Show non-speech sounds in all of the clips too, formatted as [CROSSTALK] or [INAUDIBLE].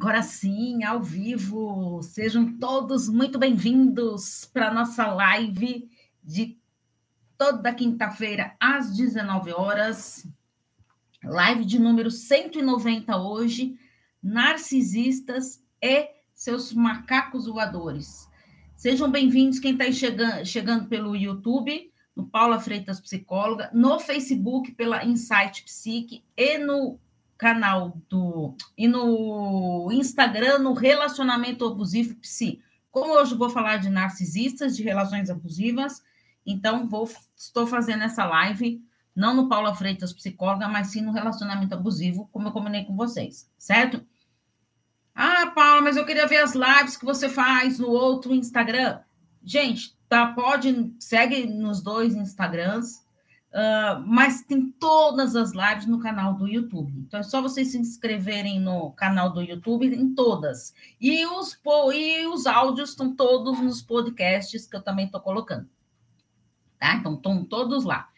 Agora sim, ao vivo, sejam todos muito bem-vindos para a nossa live de toda quinta-feira às 19 horas. Live de número 190 hoje, narcisistas e seus macacos voadores. Sejam bem-vindos quem está chegando, chegando pelo YouTube, no Paula Freitas Psicóloga, no Facebook pela Insight Psique e no canal do e no Instagram no relacionamento abusivo psi. Como hoje vou falar de narcisistas, de relações abusivas, então vou estou fazendo essa live não no Paula Freitas psicóloga, mas sim no relacionamento abusivo, como eu combinei com vocês, certo? Ah, Paula, mas eu queria ver as lives que você faz no outro Instagram. Gente, tá, pode segue nos dois Instagrams, Uh, mas tem todas as lives no canal do YouTube. Então é só vocês se inscreverem no canal do YouTube, em todas. E os, e os áudios estão todos nos podcasts que eu também estou colocando. Tá? Então estão todos lá.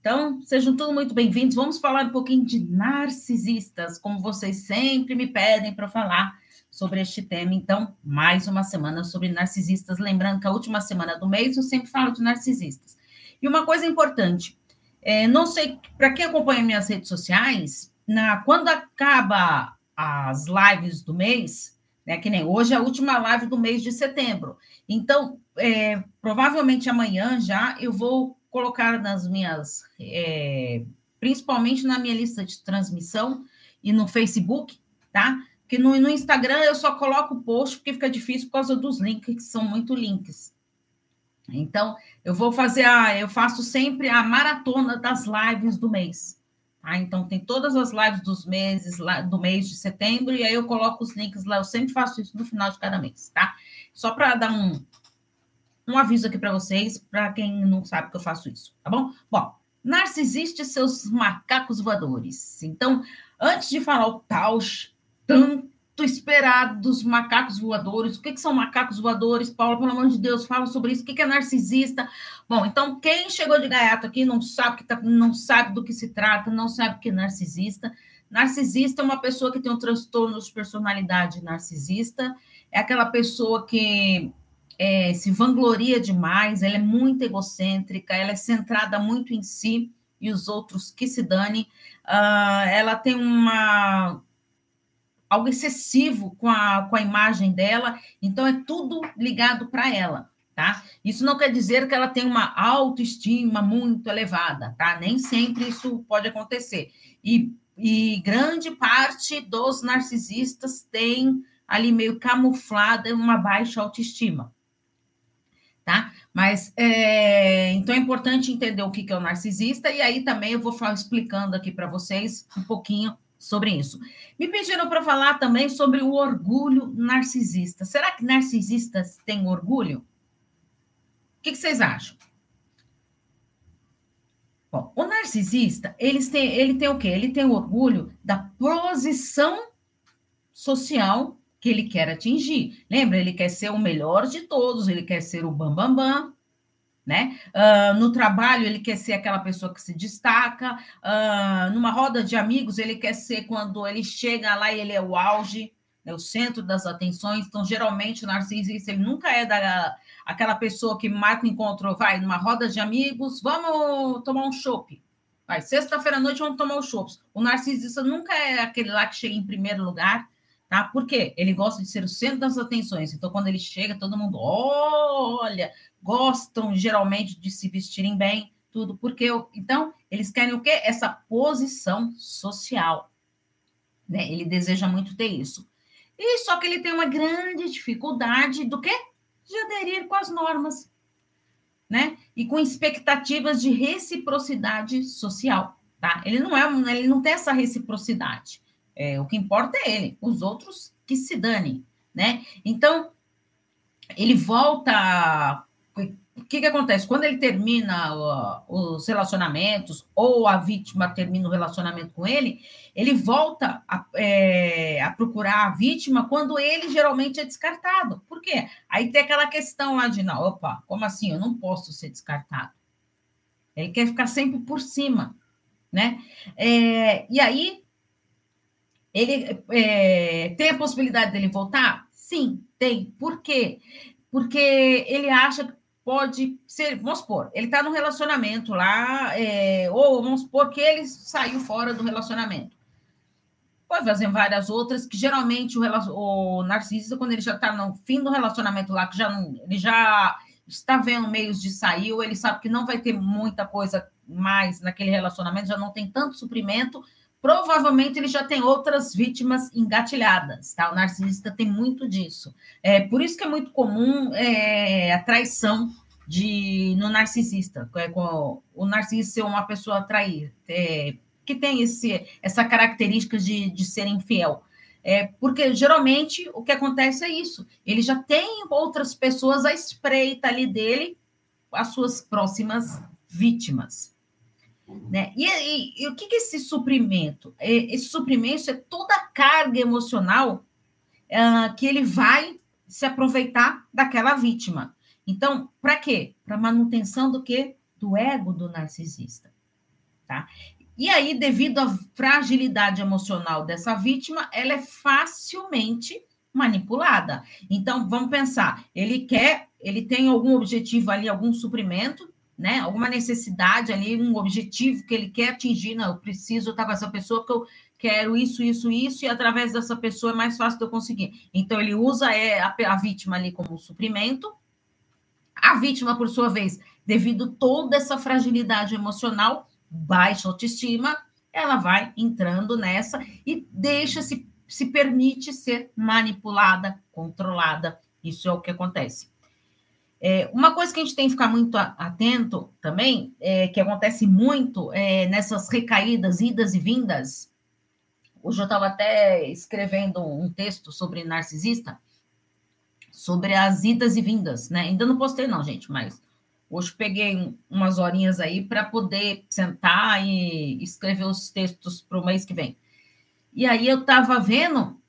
Então, sejam todos muito bem-vindos. Vamos falar um pouquinho de narcisistas, como vocês sempre me pedem para falar sobre este tema. Então, mais uma semana sobre narcisistas. Lembrando que a última semana do mês eu sempre falo de narcisistas. E uma coisa importante, é, não sei, para quem acompanha minhas redes sociais, na, quando acaba as lives do mês, né, que nem hoje é a última live do mês de setembro. Então, é, provavelmente amanhã já eu vou colocar nas minhas, é, principalmente na minha lista de transmissão e no Facebook, tá? Porque no, no Instagram eu só coloco o post porque fica difícil por causa dos links, que são muito links. Então, eu vou fazer a. Eu faço sempre a maratona das lives do mês. Tá? Então, tem todas as lives dos meses, do mês de setembro, e aí eu coloco os links lá. Eu sempre faço isso no final de cada mês, tá? Só para dar um, um aviso aqui para vocês, para quem não sabe que eu faço isso, tá bom? Bom, narcisiste seus macacos voadores. Então, antes de falar o tal tanto esperado dos macacos voadores. O que, que são macacos voadores? Paulo, pelo amor de Deus, fala sobre isso. O que, que é narcisista? Bom, então, quem chegou de gaiato aqui não sabe, que tá, não sabe do que se trata, não sabe o que é narcisista. Narcisista é uma pessoa que tem um transtorno de personalidade narcisista, é aquela pessoa que é, se vangloria demais, ela é muito egocêntrica, ela é centrada muito em si e os outros que se dane. Uh, ela tem uma algo excessivo com a, com a imagem dela, então é tudo ligado para ela, tá? Isso não quer dizer que ela tem uma autoestima muito elevada, tá? Nem sempre isso pode acontecer. E, e grande parte dos narcisistas tem ali meio camuflada uma baixa autoestima, tá? Mas é, então é importante entender o que é o narcisista, e aí também eu vou falar, explicando aqui para vocês um pouquinho sobre isso. Me pediram para falar também sobre o orgulho narcisista. Será que narcisistas têm orgulho? O que, que vocês acham? Bom, o narcisista, eles têm, ele tem o quê? Ele tem o orgulho da posição social que ele quer atingir. Lembra? Ele quer ser o melhor de todos, ele quer ser o bambambam, bam, bam, né? Uh, no trabalho, ele quer ser aquela pessoa que se destaca, uh, numa roda de amigos, ele quer ser quando ele chega lá e ele é o auge, é o centro das atenções. Então, geralmente, o narcisista ele nunca é da, aquela pessoa que marca encontro, vai numa roda de amigos, vamos tomar um chopp. Vai, sexta-feira à noite vamos tomar um chopp. O narcisista nunca é aquele lá que chega em primeiro lugar, tá? Por quê? Ele gosta de ser o centro das atenções. Então, quando ele chega, todo mundo olha, gostam geralmente de se vestirem bem, tudo, porque então eles querem o quê? Essa posição social. Né? Ele deseja muito ter isso. E só que ele tem uma grande dificuldade do quê? De aderir com as normas, né? E com expectativas de reciprocidade social, tá? Ele não é, ele não tem essa reciprocidade. É, o que importa é ele, os outros que se danem, né? Então, ele volta o que, que acontece? Quando ele termina os relacionamentos, ou a vítima termina o relacionamento com ele, ele volta a, é, a, procurar a vítima quando ele geralmente é descartado. Por quê? Aí tem aquela questão lá de, não, opa, como assim? Eu não posso ser descartado. Ele quer ficar sempre por cima, né? É, e aí Ele é, tem a possibilidade dele voltar? Sim, tem. Por quê? Porque ele acha que pode ser, vamos supor, ele está no relacionamento lá, é, ou vamos supor que ele saiu fora do relacionamento. Pode fazer várias outras, que geralmente o, o narcisista, quando ele já está no fim do relacionamento lá, que já não, ele já está vendo meios de sair, ou ele sabe que não vai ter muita coisa mais naquele relacionamento, já não tem tanto suprimento, provavelmente ele já tem outras vítimas engatilhadas, tá? O narcisista tem muito disso. É por isso que é muito comum é, a traição de no narcisista, é, o narcisista ser uma pessoa atrair, é, que tem esse, essa característica de, de ser infiel. É, porque geralmente o que acontece é isso. Ele já tem outras pessoas à espreita ali dele, as suas próximas vítimas. Né? E, e, e o que, que é esse suprimento? É, esse suprimento é toda a carga emocional uh, que ele vai se aproveitar daquela vítima. Então, para quê? Para manutenção do quê? Do ego do narcisista. Tá? E aí, devido à fragilidade emocional dessa vítima, ela é facilmente manipulada. Então, vamos pensar, ele quer, ele tem algum objetivo ali, algum suprimento, né? Alguma necessidade ali, um objetivo que ele quer atingir. Não, eu preciso estar com essa pessoa porque eu quero isso, isso, isso, e através dessa pessoa é mais fácil de eu conseguir. Então, ele usa é, a, a vítima ali como suprimento. A vítima, por sua vez, devido toda essa fragilidade emocional, baixa autoestima, ela vai entrando nessa e deixa-se, se permite ser manipulada, controlada. Isso é o que acontece. É, uma coisa que a gente tem que ficar muito atento também, é, que acontece muito é, nessas recaídas, idas e vindas. Hoje eu estava até escrevendo um texto sobre narcisista, sobre as idas e vindas, né? Ainda não postei, não, gente, mas hoje peguei umas horinhas aí para poder sentar e escrever os textos para o mês que vem. E aí eu estava vendo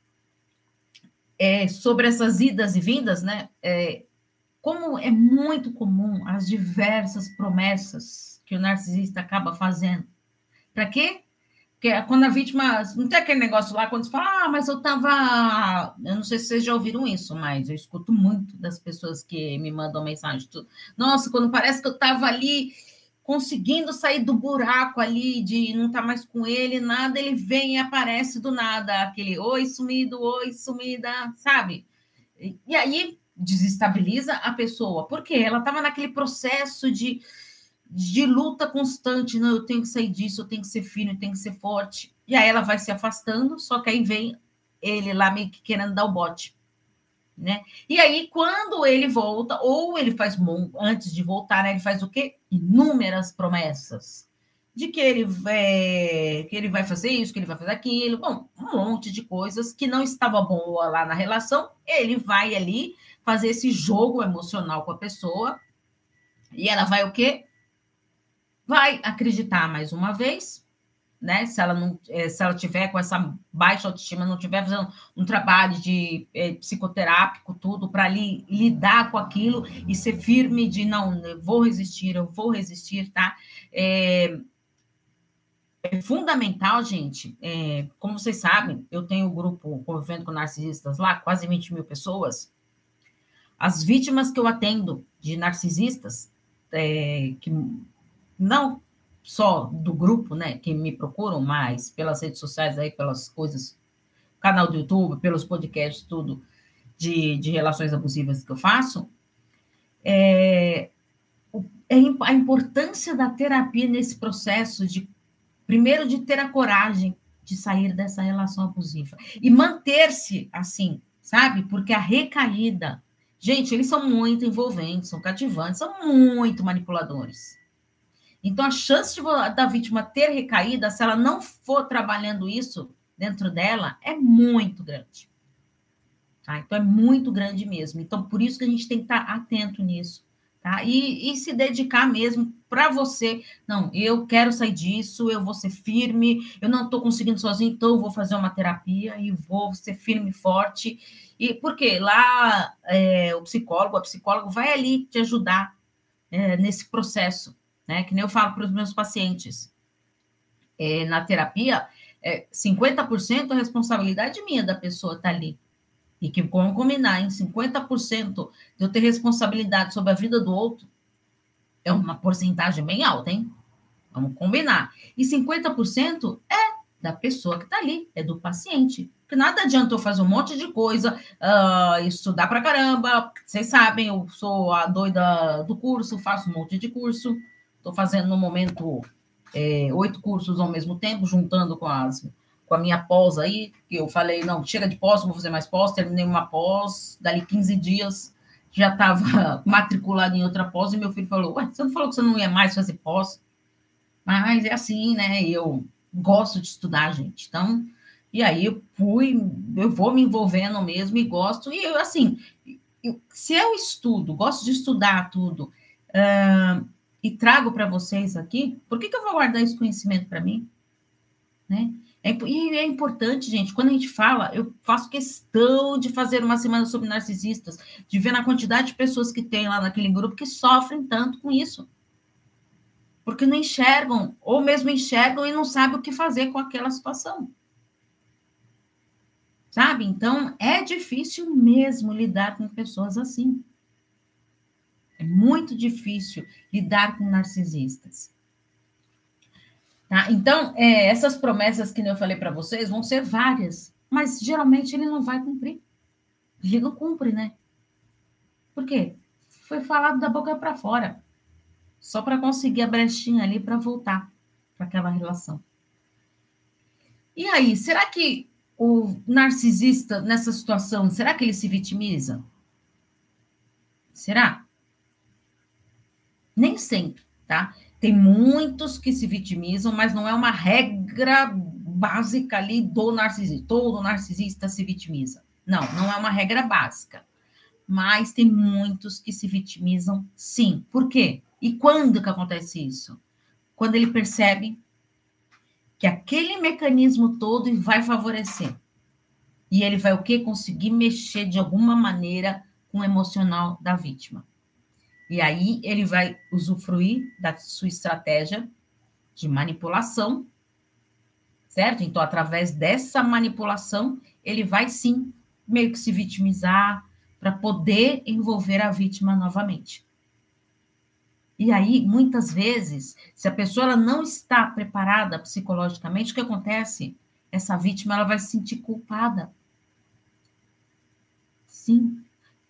é, sobre essas idas e vindas, né? É, como é muito comum as diversas promessas que o narcisista acaba fazendo. Para quê? Porque quando a vítima. Não tem aquele negócio lá, quando você fala, ah, mas eu estava. Eu não sei se vocês já ouviram isso, mas eu escuto muito das pessoas que me mandam mensagem. Nossa, quando parece que eu estava ali conseguindo sair do buraco ali, de não estar tá mais com ele, nada, ele vem e aparece do nada, aquele oi sumido, oi sumida, sabe? E aí desestabiliza a pessoa, porque ela estava naquele processo de, de luta constante, não, eu tenho que sair disso, eu tenho que ser firme, eu tenho que ser forte. E aí ela vai se afastando, só que aí vem ele lá meio que querendo dar o bote. Né? E aí, quando ele volta, ou ele faz, antes de voltar, né, ele faz o quê? Inúmeras promessas de que ele, é, que ele vai fazer isso, que ele vai fazer aquilo, bom, um monte de coisas que não estava boa lá na relação, ele vai ali fazer esse jogo emocional com a pessoa. E ela vai o quê? Vai acreditar mais uma vez, né? Se ela não, eh, se ela tiver com essa baixa autoestima, não tiver fazendo um trabalho de é, psicoterápico, tudo para li, lidar com aquilo e ser firme de não, eu vou resistir, eu vou resistir, tá? É, é fundamental, gente. É, como vocês sabem, eu tenho um grupo convivendo com narcisistas lá, quase 20 mil pessoas. As vítimas que eu atendo de narcisistas, é, que não só do grupo, né, que me procuram, mas pelas redes sociais aí, pelas coisas, canal do YouTube, pelos podcasts, tudo de, de relações abusivas que eu faço, é, é a importância da terapia nesse processo de, primeiro, de ter a coragem de sair dessa relação abusiva e manter-se assim, sabe? Porque a recaída Gente, eles são muito envolventes, são cativantes, são muito manipuladores. Então, a chance de, da vítima ter recaída, se ela não for trabalhando isso dentro dela, é muito grande. Tá? Então, é muito grande mesmo. Então, por isso que a gente tem que estar atento nisso. Tá? E, e se dedicar mesmo para você. Não, eu quero sair disso, eu vou ser firme, eu não estou conseguindo sozinho, então vou fazer uma terapia e vou ser firme e forte e porque lá é, o psicólogo, a psicóloga vai ali te ajudar é, nesse processo, né? Que nem eu falo para os meus pacientes. É, na terapia, é 50% a responsabilidade minha da pessoa estar tá ali. E que vamos combinar, em 50% de eu ter responsabilidade sobre a vida do outro, é uma porcentagem bem alta, hein? Vamos combinar. E 50% é da pessoa que está ali, é do paciente. Porque nada adianta eu fazer um monte de coisa, uh, estudar para caramba. Vocês sabem, eu sou a doida do curso, faço um monte de curso. Estou fazendo no momento é, oito cursos ao mesmo tempo, juntando com, as, com a minha pós aí, que eu falei, não, chega de pós, vou fazer mais pós, terminei uma pós, dali 15 dias já estava [LAUGHS] matriculado em outra pós, e meu filho falou, ué, você não falou que você não ia mais fazer pós? Mas é assim, né? Eu gosto de estudar, gente. Então, e aí eu fui, eu vou me envolvendo mesmo e gosto. E eu, assim, eu, se eu estudo, gosto de estudar tudo, uh, e trago para vocês aqui, por que, que eu vou guardar esse conhecimento para mim? Né? É, e é importante, gente, quando a gente fala, eu faço questão de fazer uma semana sobre narcisistas, de ver na quantidade de pessoas que tem lá naquele grupo que sofrem tanto com isso porque não enxergam, ou mesmo enxergam e não sabem o que fazer com aquela situação. Sabe? Então, é difícil mesmo lidar com pessoas assim. É muito difícil lidar com narcisistas. Tá? Então, é, essas promessas que eu falei para vocês vão ser várias, mas geralmente ele não vai cumprir. Ele não cumpre, né? Por quê? Foi falado da boca para fora só para conseguir a brechinha ali para voltar para aquela relação. E aí, será que o narcisista nessa situação, será que ele se vitimiza? Será? Nem sempre, tá? Tem muitos que se vitimizam, mas não é uma regra básica ali do narcisista. Todo narcisista se vitimiza. Não, não é uma regra básica. Mas tem muitos que se vitimizam, sim. Por quê? E quando que acontece isso? Quando ele percebe que aquele mecanismo todo vai favorecer. E ele vai o quê? Conseguir mexer de alguma maneira com o emocional da vítima. E aí ele vai usufruir da sua estratégia de manipulação, certo? Então, através dessa manipulação, ele vai sim meio que se vitimizar para poder envolver a vítima novamente. E aí, muitas vezes, se a pessoa não está preparada psicologicamente, o que acontece? Essa vítima ela vai se sentir culpada. Sim.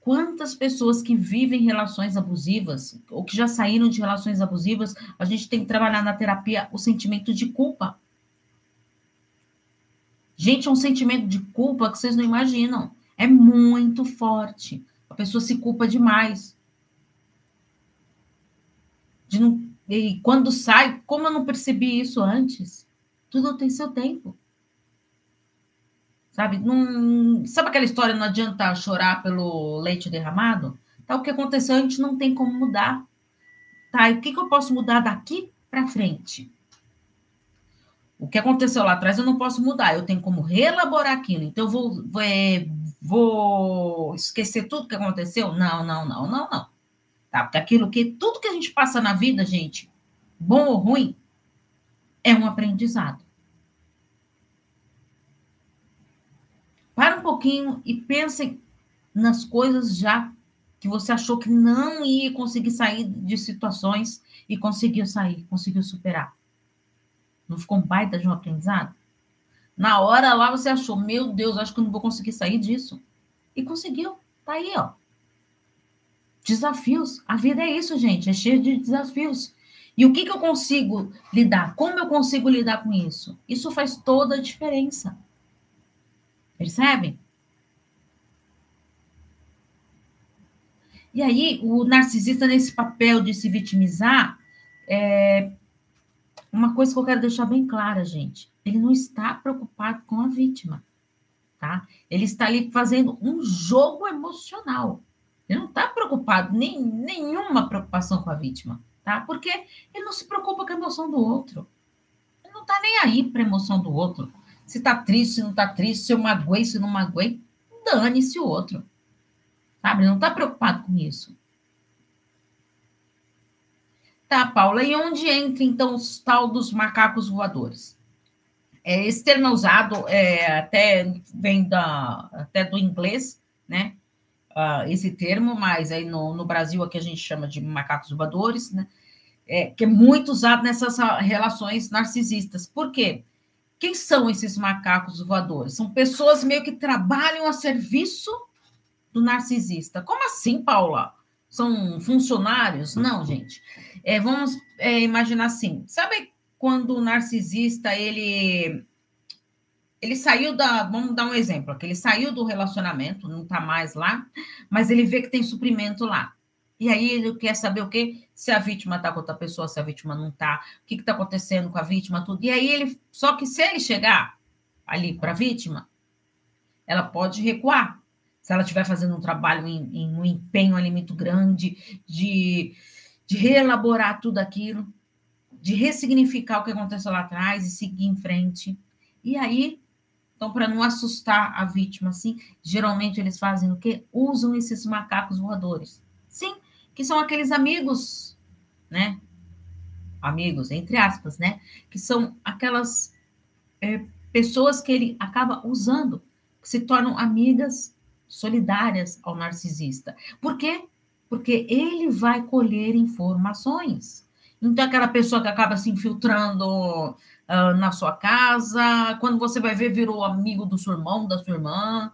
Quantas pessoas que vivem relações abusivas ou que já saíram de relações abusivas, a gente tem que trabalhar na terapia o sentimento de culpa. Gente, é um sentimento de culpa que vocês não imaginam. É muito forte. A pessoa se culpa demais de não, e quando sai, como eu não percebi isso antes? Tudo tem seu tempo. Sabe? Sabe aquela história, não adianta chorar pelo leite derramado? Tá, o que aconteceu, a gente não tem como mudar. Tá, e o que, que eu posso mudar daqui para frente? O que aconteceu lá atrás eu não posso mudar, eu tenho como reelaborar aquilo. Então, eu vou, vou, é, vou esquecer tudo que aconteceu? Não, não, não, não, não. Tá? Porque aquilo que tudo que a gente passa na vida, gente, bom ou ruim, é um aprendizado. Para um pouquinho e pensem nas coisas já que você achou que não ia conseguir sair de situações e conseguiu sair, conseguiu superar. Não ficou um baita de um aprendizado? Na hora lá você achou, meu Deus, acho que eu não vou conseguir sair disso. E conseguiu. Tá aí, ó. Desafios. A vida é isso, gente, é cheio de desafios. E o que, que eu consigo lidar? Como eu consigo lidar com isso? Isso faz toda a diferença. Percebe? E aí, o narcisista, nesse papel de se vitimizar, é uma coisa que eu quero deixar bem clara, gente. Ele não está preocupado com a vítima, tá? Ele está ali fazendo um jogo emocional. Ele não está preocupado, nem nenhuma preocupação com a vítima, tá? Porque ele não se preocupa com a emoção do outro. Ele não está nem aí para a emoção do outro. Se está triste, se não está triste, se eu magoei, se não magoei, dane-se o outro. Sabe? Não está preocupado com isso. Tá, Paula, e onde entra então os tal dos macacos voadores? É, esse termo é usado é, até vem da, até do inglês, né? Uh, esse termo, mas aí no, no Brasil aqui a gente chama de macacos voadores, né? É, que é muito usado nessas relações narcisistas. Por quê? Quem são esses macacos voadores? São pessoas meio que trabalham a serviço do narcisista. Como assim, Paula? São funcionários? Não, gente. É, vamos é, imaginar assim. Sabe quando o narcisista ele ele saiu da, vamos dar um exemplo, que ele saiu do relacionamento, não está mais lá, mas ele vê que tem suprimento lá. E aí ele quer saber o quê? Se a vítima está com outra pessoa, se a vítima não está, o que está acontecendo com a vítima, tudo. E aí ele, só que se ele chegar ali para a vítima, ela pode recuar. Se ela estiver fazendo um trabalho em, em, um empenho ali muito grande, de, de reelaborar tudo aquilo, de ressignificar o que aconteceu lá atrás e seguir em frente. E aí então, para não assustar a vítima, assim, geralmente eles fazem o quê? Usam esses macacos voadores. Que são aqueles amigos, né? Amigos, entre aspas, né? Que são aquelas é, pessoas que ele acaba usando, que se tornam amigas solidárias ao narcisista. Por quê? Porque ele vai colher informações. Então, aquela pessoa que acaba se infiltrando uh, na sua casa, quando você vai ver, virou amigo do seu irmão, da sua irmã,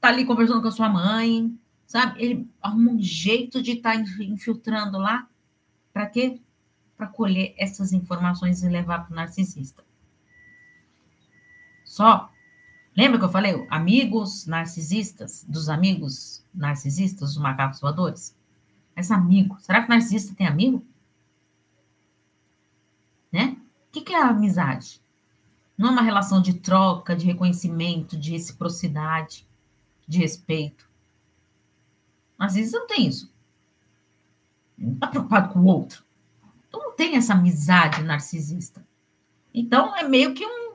tá ali conversando com a sua mãe, sabe? Ele arruma um jeito de estar tá infiltrando lá. Para quê? Para colher essas informações e levar para o narcisista. Só. Lembra que eu falei? Amigos narcisistas, dos amigos narcisistas, os macacos voadores? Mas amigo, será que narcisista tem amigo? Né? que, que é amizade? Não é uma relação de troca, de reconhecimento, de reciprocidade, de respeito. Às vezes não tem isso. Não está preocupado com o outro. Então não tem essa amizade narcisista. Então é meio que um,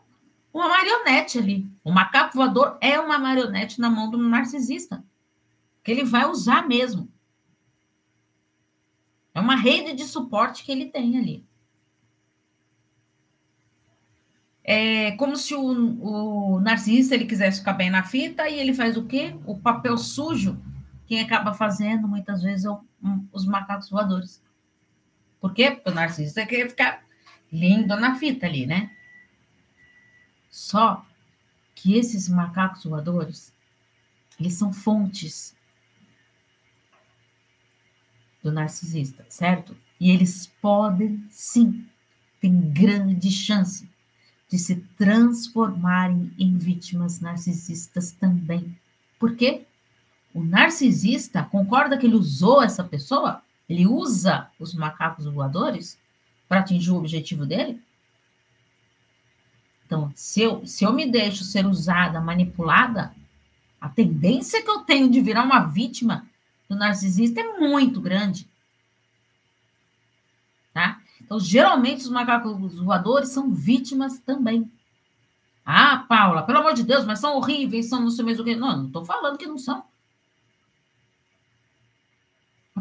uma marionete ali. O macaco voador é uma marionete na mão do narcisista. Que ele vai usar mesmo. É uma rede de suporte que ele tem ali. É como se o, o narcisista ele quisesse ficar bem na fita e ele faz o quê? O papel sujo, quem acaba fazendo muitas vezes é o, um, os macacos voadores. Por quê? Porque o narcisista quer ficar lindo na fita ali, né? Só que esses macacos voadores, eles são fontes do narcisista, certo? E eles podem, sim, tem grande chance de se transformarem em vítimas narcisistas também. Por quê? O narcisista concorda que ele usou essa pessoa? Ele usa os macacos voadores para atingir o objetivo dele? Então, se eu, se eu me deixo ser usada, manipulada, a tendência que eu tenho de virar uma vítima do narcisista é muito grande. Tá? Então, geralmente, os macacos voadores são vítimas também. Ah, Paula, pelo amor de Deus, mas são horríveis, são não sei mais o que. Não, não estou falando que não são.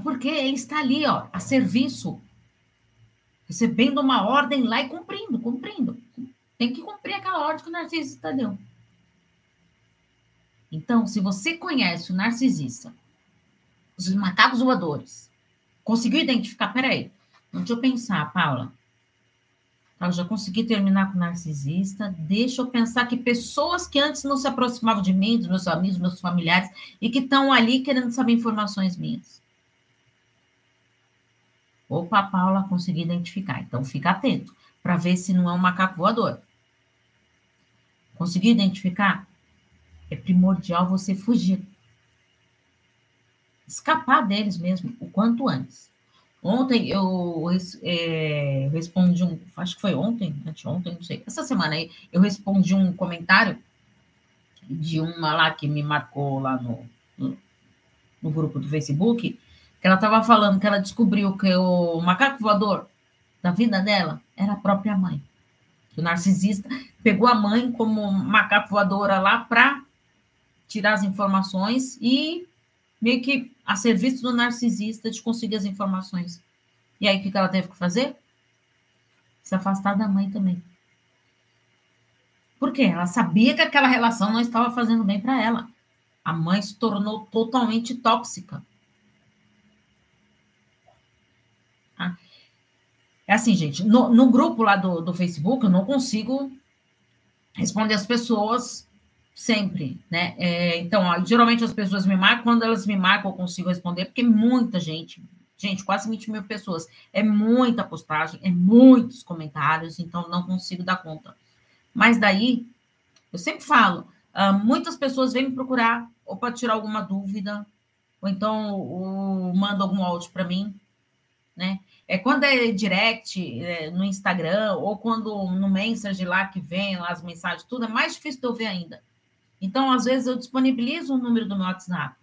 Porque ele está ali, ó, a serviço, recebendo uma ordem lá e cumprindo, cumprindo. Tem que cumprir aquela ordem que o narcisista deu. Então, se você conhece o narcisista, os macacos voadores, conseguiu identificar, peraí, Deixa eu pensar, Paula. Eu já consegui terminar com o narcisista. Deixa eu pensar que pessoas que antes não se aproximavam de mim, dos meus amigos, meus familiares, e que estão ali querendo saber informações minhas. Opa, Paula, consegui identificar. Então, fica atento para ver se não é um macaco voador. Conseguiu identificar? É primordial você fugir. Escapar deles mesmo, o quanto antes. Ontem eu é, respondi um, acho que foi ontem, anteontem, não sei, essa semana aí, eu respondi um comentário de uma lá que me marcou lá no, no, no grupo do Facebook, que ela estava falando que ela descobriu que o macaco voador da vida dela era a própria mãe. O narcisista pegou a mãe como macaco voadora lá para tirar as informações e meio que a serviço do narcisista de conseguir as informações. E aí, o que ela teve que fazer? Se afastar da mãe também. Por quê? Ela sabia que aquela relação não estava fazendo bem para ela. A mãe se tornou totalmente tóxica. Ah. É assim, gente, no, no grupo lá do, do Facebook, eu não consigo responder as pessoas sempre, né? É, então, ó, geralmente as pessoas me marcam, quando elas me marcam, eu consigo responder, porque muita gente, gente, quase 20 mil pessoas, é muita postagem, é muitos comentários, então não consigo dar conta. Mas daí, eu sempre falo, uh, muitas pessoas vêm me procurar ou para tirar alguma dúvida, ou então ou manda algum áudio para mim, né? É quando é direct é, no Instagram ou quando no Message lá que vem lá as mensagens, tudo é mais difícil de eu ver ainda. Então, às vezes eu disponibilizo o número do meu WhatsApp.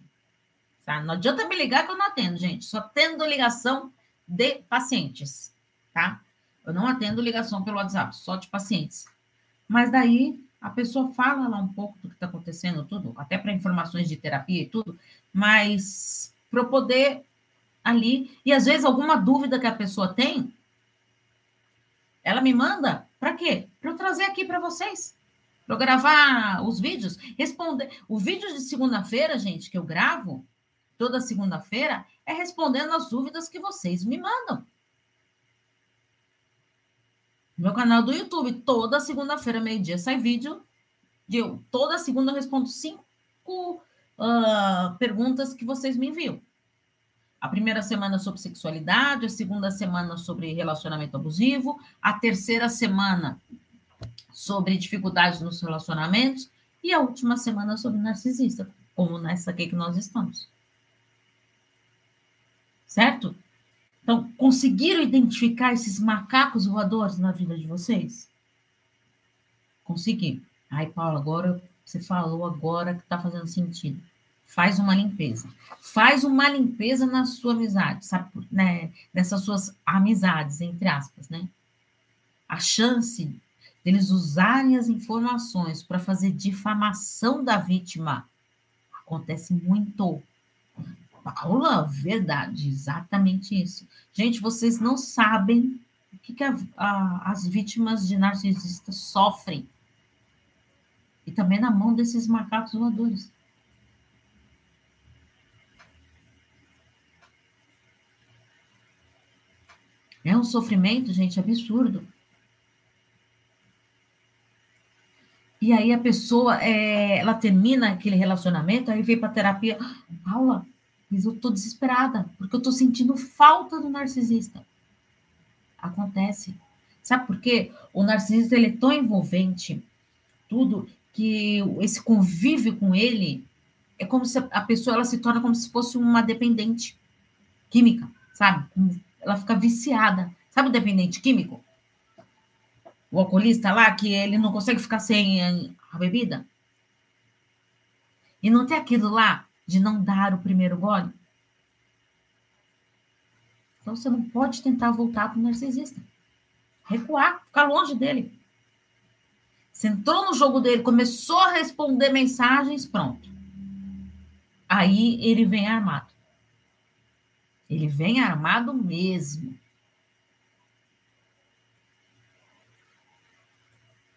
Tá? Não adianta me ligar que eu não atendo, gente. Só atendo ligação de pacientes, tá? Eu não atendo ligação pelo WhatsApp, só de pacientes. Mas daí a pessoa fala lá um pouco do que está acontecendo, tudo, até para informações de terapia e tudo, mas para eu poder ali, e às vezes alguma dúvida que a pessoa tem, ela me manda, para quê? Para eu trazer aqui para vocês, para eu gravar os vídeos, responder. O vídeo de segunda-feira, gente, que eu gravo, toda segunda-feira, é respondendo as dúvidas que vocês me mandam. Meu canal do YouTube, toda segunda-feira, meio-dia, sai vídeo. De eu, toda segunda eu respondo cinco uh, perguntas que vocês me enviam. A primeira semana sobre sexualidade, a segunda semana sobre relacionamento abusivo, a terceira semana sobre dificuldades nos relacionamentos e a última semana sobre narcisista, como nessa aqui que nós estamos. Certo? Então, conseguiram identificar esses macacos voadores na vida de vocês? Consegui. Ai, Paulo, agora você falou agora que está fazendo sentido. Faz uma limpeza. Faz uma limpeza na sua amizade, sabe? Né? Nessas suas amizades, entre aspas, né? A chance deles usarem as informações para fazer difamação da vítima acontece muito. Paula, verdade, exatamente isso. Gente, vocês não sabem o que, que a, a, as vítimas de narcisistas sofrem. E também na mão desses macacos voadores. É um sofrimento, gente, absurdo. E aí a pessoa, é, ela termina aquele relacionamento, aí vem para terapia. Paula, mas eu estou desesperada, porque eu estou sentindo falta do narcisista. Acontece. Sabe por quê? O narcisista ele é tão envolvente, tudo, que esse convívio com ele é como se a pessoa ela se torna como se fosse uma dependente química, sabe? Ela fica viciada. Sabe o dependente químico? O alcoolista lá, que ele não consegue ficar sem a bebida? E não tem aquilo lá de não dar o primeiro gole? Então você não pode tentar voltar para o narcisista. Recuar, ficar longe dele. Você entrou no jogo dele, começou a responder mensagens, pronto. Aí ele vem armado. Ele vem armado mesmo.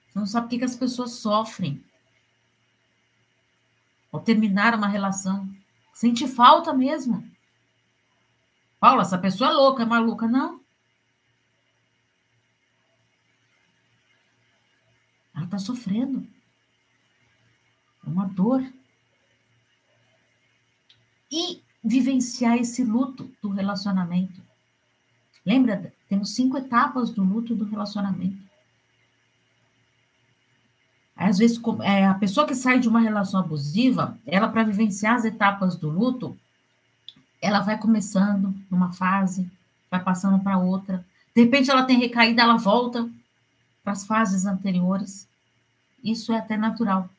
Você não sabe o que, que as pessoas sofrem ao terminar uma relação. Sente falta mesmo. Paula, essa pessoa é louca, é maluca. Não. Ela está sofrendo. É uma dor. E vivenciar esse luto do relacionamento. Lembra? Temos cinco etapas do luto do relacionamento. Às vezes, é, a pessoa que sai de uma relação abusiva, ela, para vivenciar as etapas do luto, ela vai começando numa fase, vai passando para outra. De repente, ela tem recaída, ela volta para as fases anteriores. Isso é até natural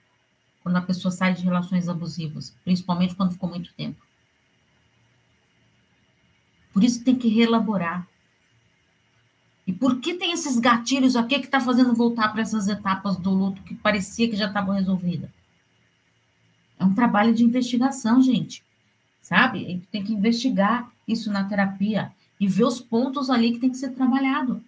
quando a pessoa sai de relações abusivas, principalmente quando ficou muito tempo. Por isso tem que reelaborar. E por que tem esses gatilhos aqui que está fazendo voltar para essas etapas do luto que parecia que já estavam resolvidas? É um trabalho de investigação, gente. Sabe? A gente tem que investigar isso na terapia e ver os pontos ali que tem que ser trabalhado.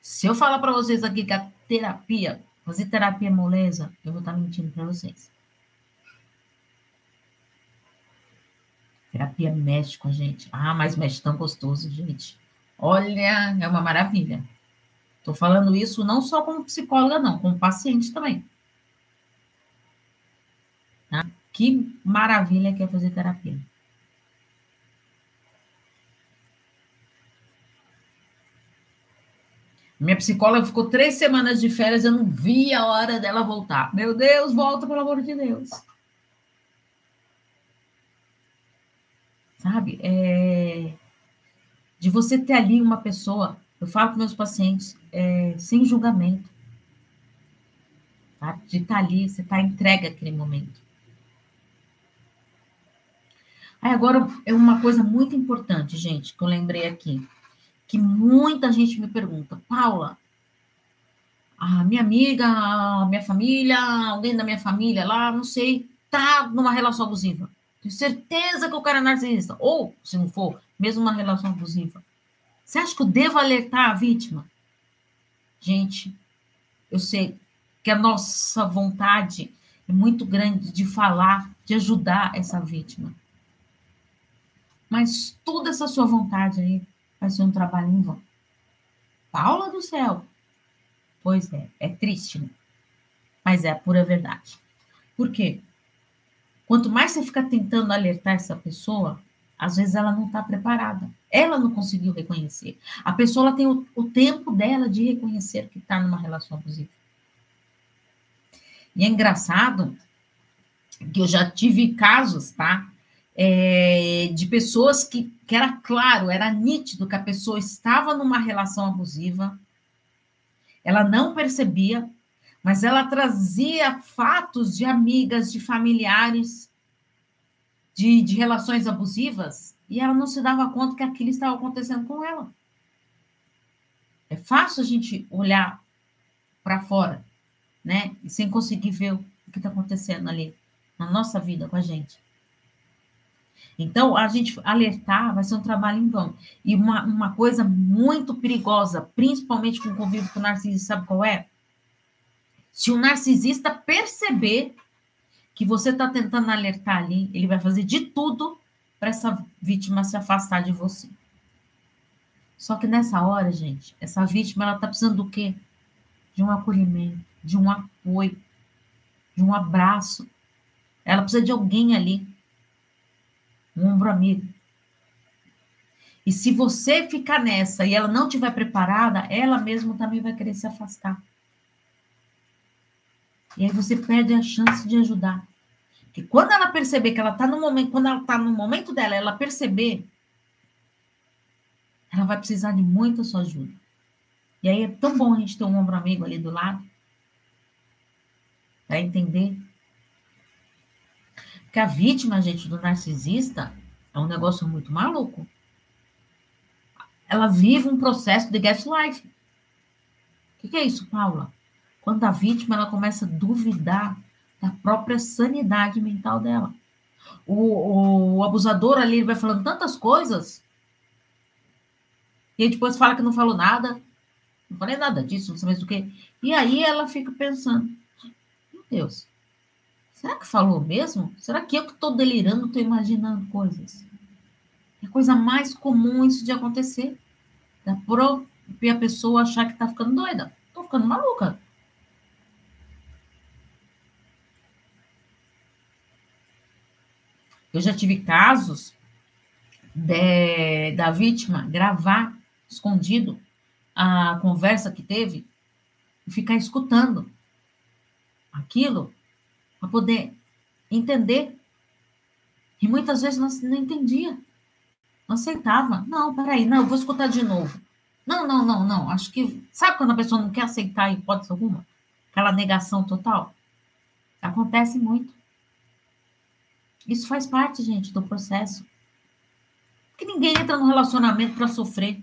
Se eu falar para vocês aqui que a terapia, fazer terapia é moleza, eu vou estar mentindo para vocês. Terapia mexe com a gente. Ah, mas mexe tão gostoso, gente. Olha, é uma maravilha. Estou falando isso não só como psicóloga, não, como paciente também. Tá? Que maravilha que é fazer terapia. Minha psicóloga ficou três semanas de férias, eu não vi a hora dela voltar. Meu Deus, volta, pelo amor de Deus. Sabe? É... De você ter ali uma pessoa, eu falo para meus pacientes, é... sem julgamento. Tá? De estar tá ali, você está entregue àquele momento. Aí agora é uma coisa muito importante, gente, que eu lembrei aqui que muita gente me pergunta, Paula, a minha amiga, a minha família, alguém da minha família lá, não sei, tá numa relação abusiva. Tenho certeza que o cara é narcisista. Ou, se não for, mesmo uma relação abusiva. Você acha que eu devo alertar a vítima? Gente, eu sei que a nossa vontade é muito grande de falar, de ajudar essa vítima. Mas toda essa sua vontade aí vai ser um trabalho em vão. Paula do céu! Pois é, é triste, né? Mas é a pura verdade. Por quê? Quanto mais você fica tentando alertar essa pessoa, às vezes ela não está preparada. Ela não conseguiu reconhecer. A pessoa ela tem o, o tempo dela de reconhecer que está numa relação abusiva. E é engraçado que eu já tive casos, tá? é, de pessoas que, que era claro, era nítido que a pessoa estava numa relação abusiva, ela não percebia, mas ela trazia fatos de amigas, de familiares, de, de relações abusivas, e ela não se dava conta que aquilo estava acontecendo com ela. É fácil a gente olhar para fora, né? E sem conseguir ver o que está acontecendo ali na nossa vida com a gente. Então, a gente alertar vai ser um trabalho em vão. E uma, uma coisa muito perigosa, principalmente com o convívio com o narcisista, sabe qual é? Se o narcisista perceber que você está tentando alertar ali, ele vai fazer de tudo para essa vítima se afastar de você. Só que nessa hora, gente, essa vítima ela está precisando do quê? De um acolhimento, de um apoio, de um abraço. Ela precisa de alguém ali um ombro amigo. E se você ficar nessa e ela não estiver preparada, ela mesma também vai querer se afastar. E aí você perde a chance de ajudar. Porque quando ela perceber que ela está no momento, quando ela está no momento dela, ela perceber, ela vai precisar de muita sua ajuda. E aí é tão bom a gente ter um ombro amigo ali do lado para entender porque a vítima, gente, do narcisista é um negócio muito maluco. Ela vive um processo de gaslight. O que, que é isso, Paula? Quando a vítima ela começa a duvidar da própria sanidade mental dela. O, o abusador ali vai falando tantas coisas e depois fala que não falou nada. Não falei nada disso, não sei mais do que. E aí ela fica pensando: meu Deus, Será que falou mesmo? Será que eu que estou delirando, estou imaginando coisas? É coisa mais comum isso de acontecer. Da própria pessoa achar que está ficando doida. Estou ficando maluca. Eu já tive casos de, da vítima gravar escondido a conversa que teve e ficar escutando aquilo para poder entender. E muitas vezes não, não entendia, não aceitava. Não, peraí, não, eu vou escutar de novo. Não, não, não, não. Acho que. Sabe quando a pessoa não quer aceitar hipótese alguma? Aquela negação total? Acontece muito. Isso faz parte, gente, do processo. Porque ninguém entra no relacionamento para sofrer.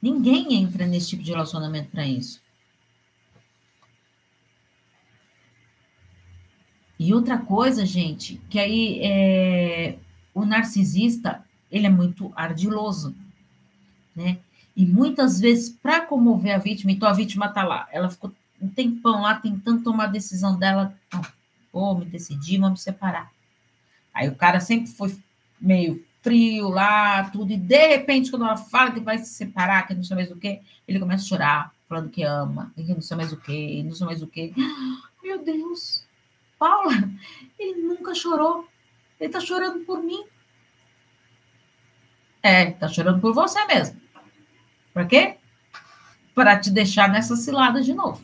Ninguém entra nesse tipo de relacionamento para isso. E outra coisa, gente, que aí é, o narcisista, ele é muito ardiloso, né? E muitas vezes, para comover a vítima, então a vítima está lá, ela ficou um tempão lá tentando tomar a decisão dela, vou me decidir, vou me separar. Aí o cara sempre foi meio frio lá, tudo, e de repente, quando ela fala que vai se separar, que não sei mais o quê, ele começa a chorar, falando que ama, que não sei mais o quê, não sei mais o quê. [GASPS] Meu Deus, Paula, ele nunca chorou, ele tá chorando por mim. É, tá chorando por você mesmo. Para quê? Para te deixar nessa cilada de novo.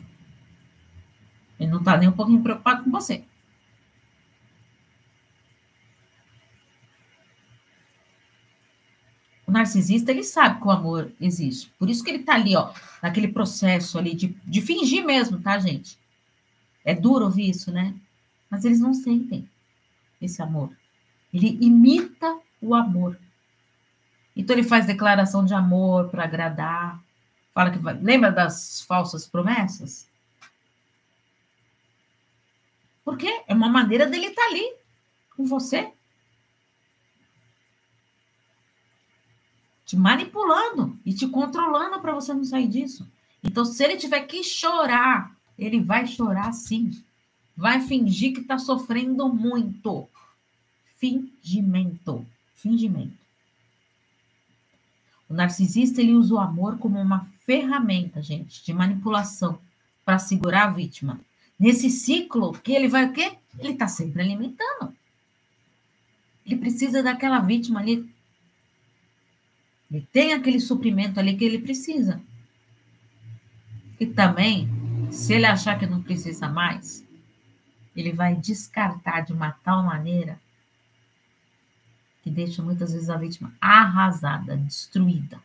Ele não tá nem um pouquinho preocupado com você. O narcisista, ele sabe que o amor existe. Por isso que ele tá ali, ó, naquele processo ali de, de fingir mesmo, tá, gente? É duro ouvir isso, né? Mas eles não sentem esse amor. Ele imita o amor. Então ele faz declaração de amor para agradar. Fala que vai. Lembra das falsas promessas? Porque é uma maneira dele estar tá ali com você. Te manipulando e te controlando para você não sair disso. Então, se ele tiver que chorar, ele vai chorar sim. Vai fingir que está sofrendo muito. Fingimento. Fingimento. O narcisista ele usa o amor como uma ferramenta, gente, de manipulação para segurar a vítima. Nesse ciclo que ele vai o quê? Ele está sempre alimentando. Ele precisa daquela vítima ali ele tem aquele suprimento ali que ele precisa. E também, se ele achar que não precisa mais, ele vai descartar de uma tal maneira que deixa muitas vezes a vítima arrasada, destruída.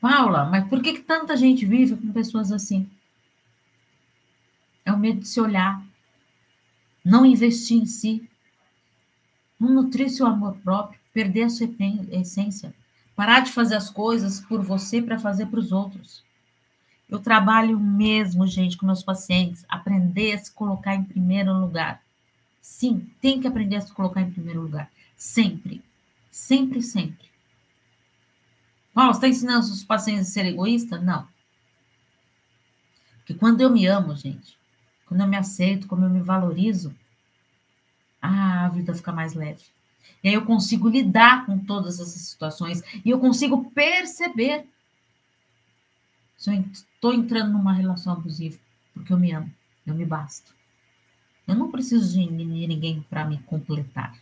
Paula, mas por que, que tanta gente vive com pessoas assim? É o medo de se olhar, não investir em si, não nutrir seu amor próprio, perder a sua essência, parar de fazer as coisas por você para fazer para os outros. Eu trabalho mesmo, gente, com meus pacientes, aprender a se colocar em primeiro lugar. Sim, tem que aprender a se colocar em primeiro lugar. Sempre. Sempre, sempre. Paulo, você está ensinando os pacientes a ser egoísta? Não. Porque quando eu me amo, gente, quando eu me aceito, quando eu me valorizo, ah, a vida fica mais leve. E aí eu consigo lidar com todas essas situações e eu consigo perceber se eu estou entrando numa relação abusiva, porque eu me amo, eu me basto. Eu não preciso de ninguém para me completar.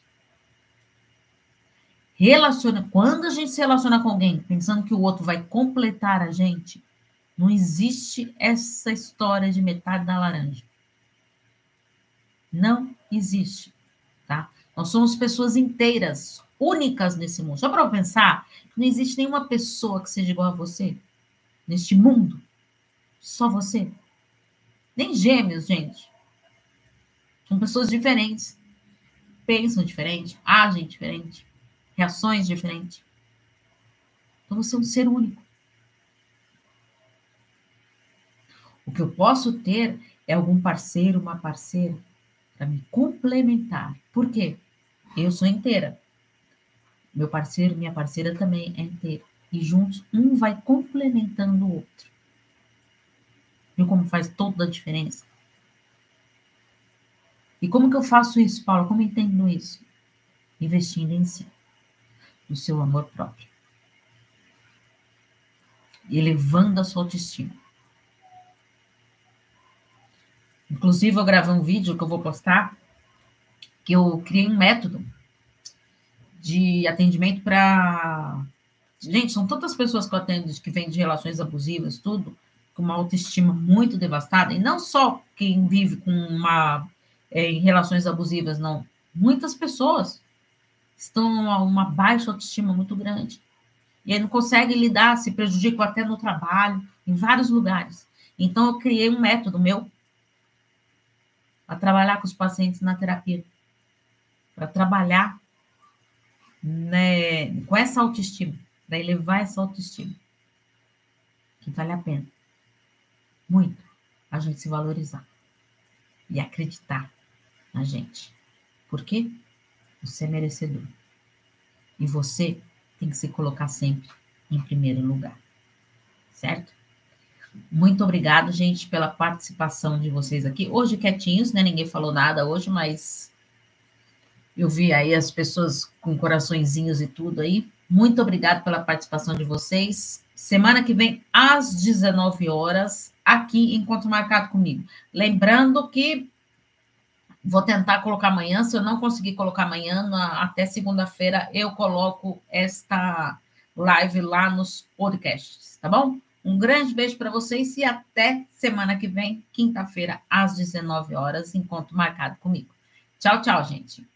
Relaciona, quando a gente se relaciona com alguém pensando que o outro vai completar a gente, não existe essa história de metade da laranja. Não existe? Nós somos pessoas inteiras, únicas nesse mundo. Só para pensar, não existe nenhuma pessoa que seja igual a você neste mundo. Só você. Nem gêmeos, gente. São pessoas diferentes. Pensam diferente, agem diferente, reações diferentes. Então você é um ser único. O que eu posso ter é algum parceiro, uma parceira para me complementar. Por quê? Eu sou inteira. Meu parceiro, minha parceira também é inteira. E juntos, um vai complementando o outro. Viu como faz toda a diferença? E como que eu faço isso, Paulo? Como entendo isso? Investindo em si, no seu amor próprio. Elevando a sua autoestima. Inclusive, eu gravei um vídeo que eu vou postar, que eu criei um método de atendimento para. Gente, são tantas pessoas que eu atendo que vêm de relações abusivas, tudo, com uma autoestima muito devastada, e não só quem vive com uma. É, em relações abusivas, não. Muitas pessoas estão a uma baixa autoestima muito grande. E aí não conseguem lidar, se prejudicam até no trabalho, em vários lugares. Então, eu criei um método meu a trabalhar com os pacientes na terapia, para trabalhar né, com essa autoestima, para elevar essa autoestima, que vale a pena muito a gente se valorizar e acreditar na gente. Por quê? Você é merecedor. E você tem que se colocar sempre em primeiro lugar. Certo? Muito obrigado, gente, pela participação de vocês aqui. Hoje quietinhos, né? Ninguém falou nada hoje, mas eu vi aí as pessoas com coraçõezinhos e tudo aí. Muito obrigado pela participação de vocês. Semana que vem, às 19 horas, aqui, encontro marcado comigo. Lembrando que vou tentar colocar amanhã, se eu não conseguir colocar amanhã, na, até segunda-feira, eu coloco esta live lá nos podcasts, tá bom? Um grande beijo para vocês e até semana que vem, quinta-feira, às 19 horas, encontro marcado comigo. Tchau, tchau, gente.